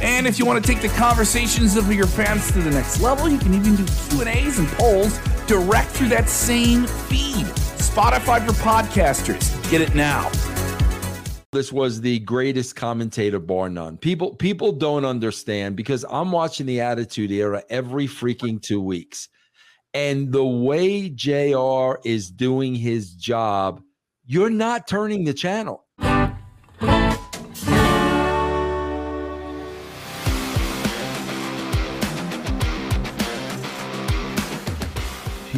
And if you want to take the conversations of your fans to the next level, you can even do Q&As and polls direct through that same feed. Spotify for podcasters. Get it now. This was the greatest commentator bar none. People people don't understand because I'm watching the Attitude Era every freaking 2 weeks. And the way JR is doing his job, you're not turning the channel.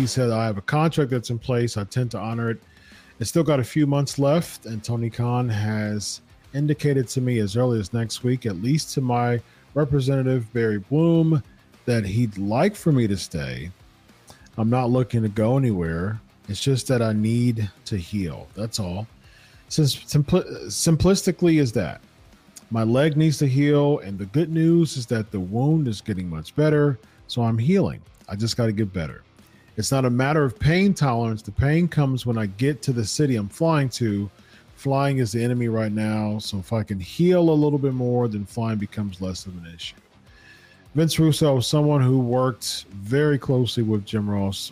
He said, I have a contract that's in place. I tend to honor it. It's still got a few months left. And Tony Khan has indicated to me as early as next week, at least to my representative, Barry Bloom, that he'd like for me to stay. I'm not looking to go anywhere. It's just that I need to heal. That's all. Since simpli- simplistically is that my leg needs to heal, and the good news is that the wound is getting much better, so I'm healing. I just got to get better. It's not a matter of pain tolerance. The pain comes when I get to the city I'm flying to. Flying is the enemy right now, so if I can heal a little bit more, then flying becomes less of an issue. Vince Russo, someone who worked very closely with Jim Ross.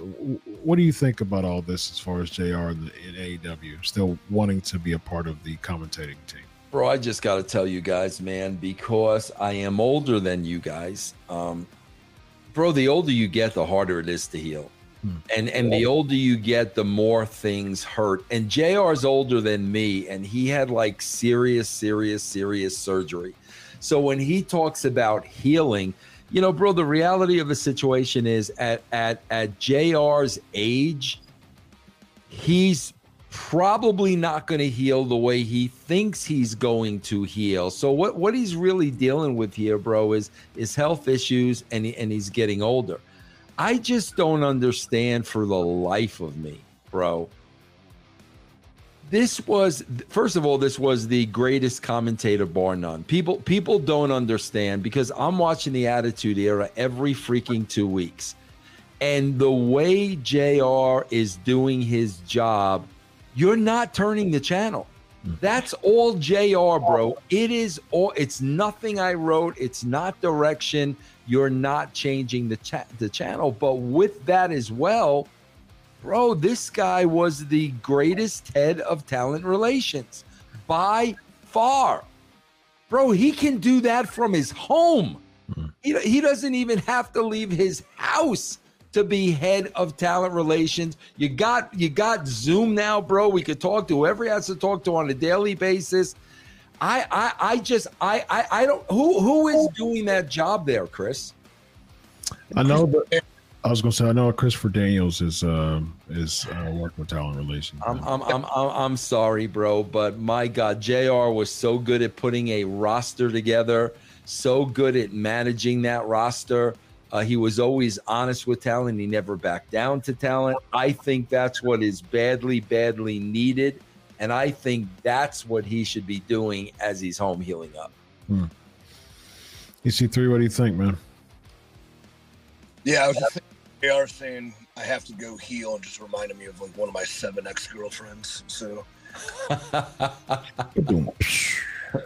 What do you think about all this as far as JR in, in AEW still wanting to be a part of the commentating team? Bro, I just got to tell you guys, man, because I am older than you guys. Um, bro, the older you get, the harder it is to heal. Hmm. And and the older you get, the more things hurt. And JR's older than me, and he had like serious, serious, serious surgery. So when he talks about healing, you know, bro, the reality of the situation is at at at JR's age, he's probably not going to heal the way he thinks he's going to heal. So what what he's really dealing with here, bro, is is health issues and he, and he's getting older. I just don't understand for the life of me, bro. This was first of all, this was the greatest commentator bar none. People people don't understand because I'm watching the Attitude Era every freaking two weeks. And the way JR is doing his job, you're not turning the channel. That's all JR, bro. It is all it's nothing I wrote. It's not direction. You're not changing the cha- the channel. But with that as well, bro, this guy was the greatest head of talent relations by far. Bro, he can do that from his home. Mm-hmm. He, he doesn't even have to leave his house to be head of talent relations. You got you got Zoom now, bro. We could talk to whoever he has to talk to on a daily basis. I I, I just I, I I don't who who is doing that job there, Chris? I know, but I was going to say I know Christopher Daniels is uh, is uh, working with talent relations. I'm, I'm I'm I'm I'm sorry, bro, but my God, JR was so good at putting a roster together, so good at managing that roster. Uh, he was always honest with talent. He never backed down to talent. I think that's what is badly, badly needed. And I think that's what he should be doing as he's home healing up. Hmm. EC3, what do you think, man? Yeah, I was just they are saying I have to go heal and just reminded me of like one of my seven ex girlfriends. So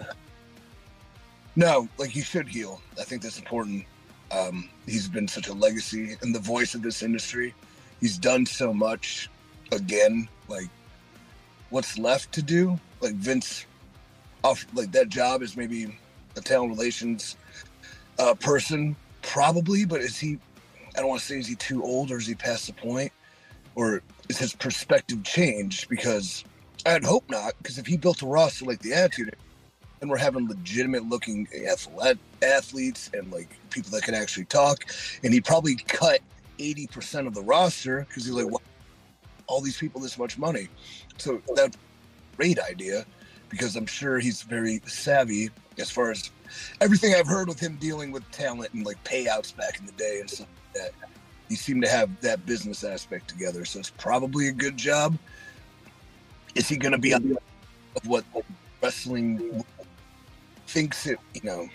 no, like you should heal. I think that's important. Um, he's been such a legacy and the voice of this industry. He's done so much. Again, like what's left to do? Like Vince, off like that job is maybe a talent relations uh, person, probably. But is he? I don't want to say is he too old or is he past the point, or is his perspective changed? Because I'd hope not. Because if he built a roster like the Attitude, and we're having legitimate looking athletes and like people that can actually talk, and he probably cut eighty percent of the roster because he's like, well, all these people this much money. So that's a great idea because I'm sure he's very savvy as far as everything I've heard with him dealing with talent and like payouts back in the day and stuff like that. He seemed to have that business aspect together, so it's probably a good job. Is he going to be on of what wrestling thinks it, you know,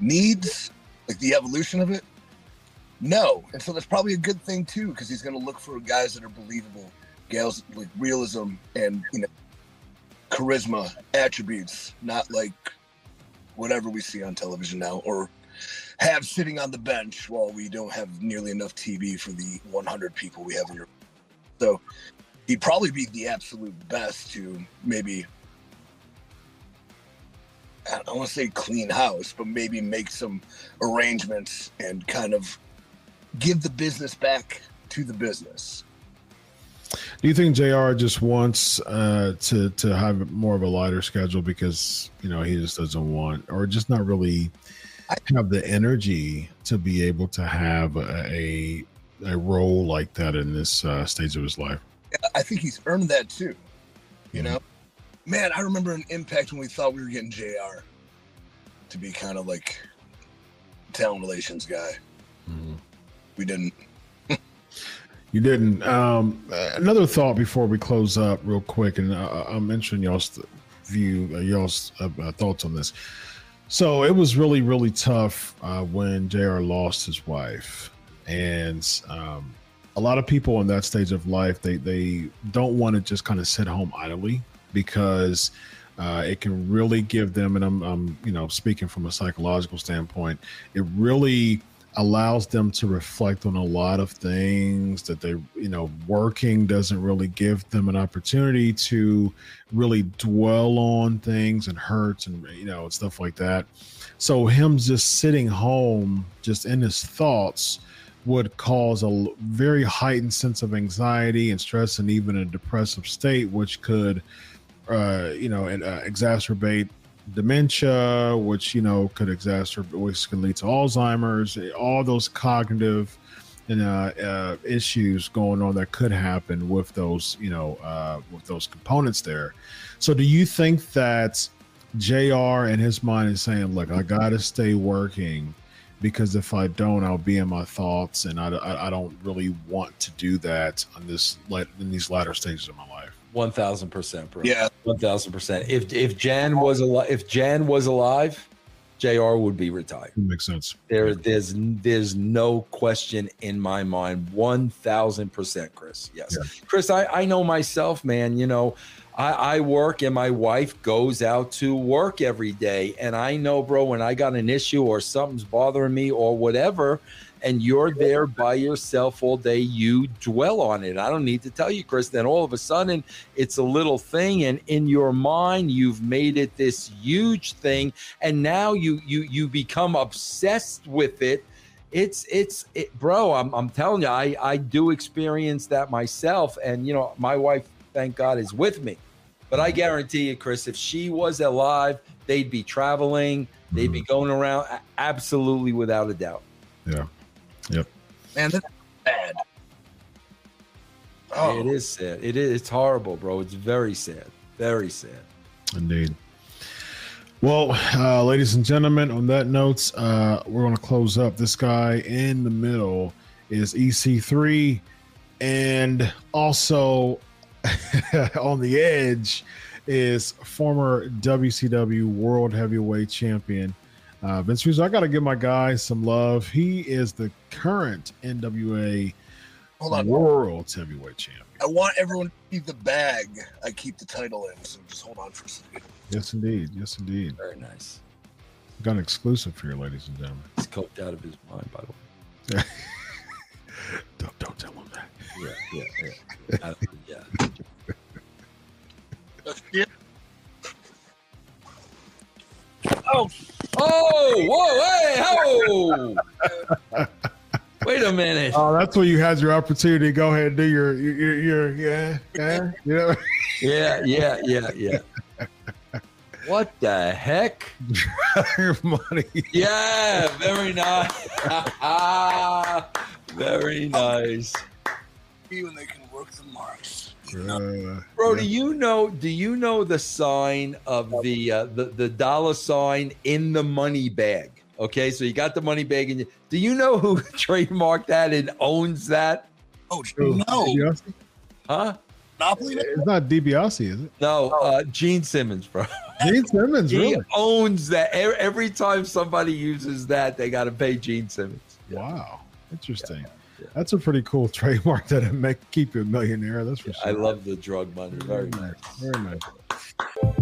needs, like the evolution of it? No, and so that's probably a good thing too, because he's going to look for guys that are believable, gals like realism and you know charisma attributes, not like whatever we see on television now, or have sitting on the bench while we don't have nearly enough TV for the 100 people we have in. So he'd probably be the absolute best to maybe. I to say clean house, but maybe make some arrangements and kind of give the business back to the business. Do you think JR just wants uh, to to have more of a lighter schedule because you know he just doesn't want, or just not really have the energy to be able to have a a role like that in this uh, stage of his life? I think he's earned that too. You know, man, I remember an impact when we thought we were getting JR to be kind of like talent relations guy. Mm-hmm. We didn't. You didn't. Um, another thought before we close up, real quick, and uh, I'm mentioning y'all's view, uh, y'all's uh, uh, thoughts on this. So it was really, really tough uh, when JR lost his wife, and um, a lot of people in that stage of life they they don't want to just kind of sit home idly because uh, it can really give them, and I'm, I'm you know speaking from a psychological standpoint, it really allows them to reflect on a lot of things that they you know working doesn't really give them an opportunity to really dwell on things and hurts and you know stuff like that. So him just sitting home just in his thoughts would cause a very heightened sense of anxiety and stress and even a depressive state which could uh, you know uh, exacerbate dementia, which you know could exacerbate, which can lead to Alzheimer's, all those cognitive and uh, uh, issues going on that could happen with those, you know, uh, with those components there. So, do you think that JR in his mind is saying, "Look, I got to stay working." Because if I don't, I'll be in my thoughts, and I, I, I don't really want to do that on this in these latter stages of my life. One thousand percent, bro. Yeah, one thousand percent. If if Jan was alive, if Jan was alive, JR would be retired. makes sense. There, there's there's no question in my mind. One thousand percent, Chris. Yes, yeah. Chris. I I know myself, man. You know, I, I work and my wife goes out to work every day, and I know, bro, when I got an issue or something's bothering me or whatever and you're there by yourself all day, you dwell on it. I don't need to tell you, Chris. Then all of a sudden, it's a little thing, and in your mind, you've made it this huge thing, and now you you you become obsessed with it. It's it's it, bro. I'm I'm telling you, I I do experience that myself, and you know, my wife, thank God, is with me. But I guarantee you, Chris, if she was alive, they'd be traveling, they'd be mm-hmm. going around, absolutely without a doubt. Yeah. Yep. Man, that's bad. Oh. It is sad. It is. It's horrible, bro. It's very sad. Very sad. Indeed. Well, uh, ladies and gentlemen, on that note, uh, we're going to close up. This guy in the middle is EC3, and also on the edge is former WCW World Heavyweight Champion uh, Vince Russo, I got to give my guy some love. He is the current NWA Hold on. World Heavyweight Champion. I want everyone to see the bag I keep the title in, so just hold on for a second. Yes, indeed. Yes, indeed. Very nice. Got an exclusive for you, ladies and gentlemen. He's coked out of his mind, by the way. don't, don't tell him that. Yeah, yeah, yeah. Yeah. Oh, oh, whoa, hey, ho! Wait a minute. Oh, that's where you had your opportunity to go ahead and do your, your, your, yeah, yeah, you know? yeah, yeah, yeah, yeah. What the heck? your money. Yeah, very nice. very nice. When they can work the marks. Uh, Bro, yeah. do you know? Do you know the sign of the uh, the the dollar sign in the money bag? Okay, so you got the money bag, and you, do you know who trademarked that and owns that? Oh Who, no, DiBiase? Huh? Monopoly. It's not DiBiase, is it? No, uh, Gene Simmons, bro. Gene Simmons, He really? owns that. Every time somebody uses that, they got to pay Gene Simmons. Wow, interesting. yeah. That's a pretty cool trademark that make keep you a millionaire. That's for sure. I love the drug money. Very nice. Very nice.